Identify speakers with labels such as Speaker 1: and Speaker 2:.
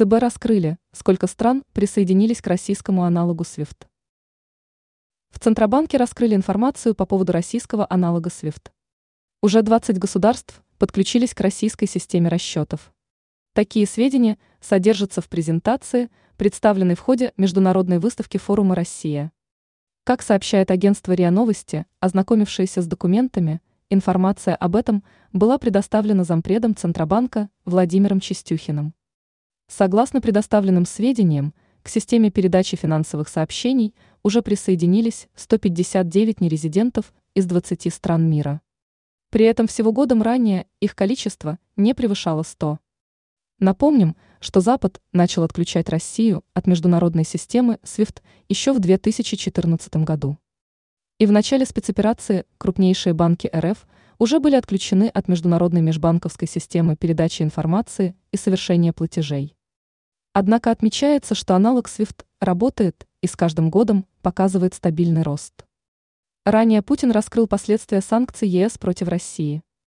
Speaker 1: ЦБ раскрыли, сколько стран присоединились к российскому аналогу SWIFT. В Центробанке раскрыли информацию по поводу российского аналога SWIFT. Уже 20 государств подключились к российской системе расчетов. Такие сведения содержатся в презентации, представленной в ходе международной выставки форума «Россия». Как сообщает агентство РИА Новости, ознакомившиеся с документами, информация об этом была предоставлена зампредом Центробанка Владимиром Чистюхиным. Согласно предоставленным сведениям, к системе передачи финансовых сообщений уже присоединились 159 нерезидентов из 20 стран мира. При этом всего годом ранее их количество не превышало 100. Напомним, что Запад начал отключать Россию от международной системы SWIFT еще в 2014 году. И в начале спецоперации крупнейшие банки РФ уже были отключены от международной межбанковской системы передачи информации и совершения платежей. Однако отмечается, что аналог SWIFT работает и с каждым годом показывает стабильный рост. Ранее Путин раскрыл последствия санкций ЕС против России.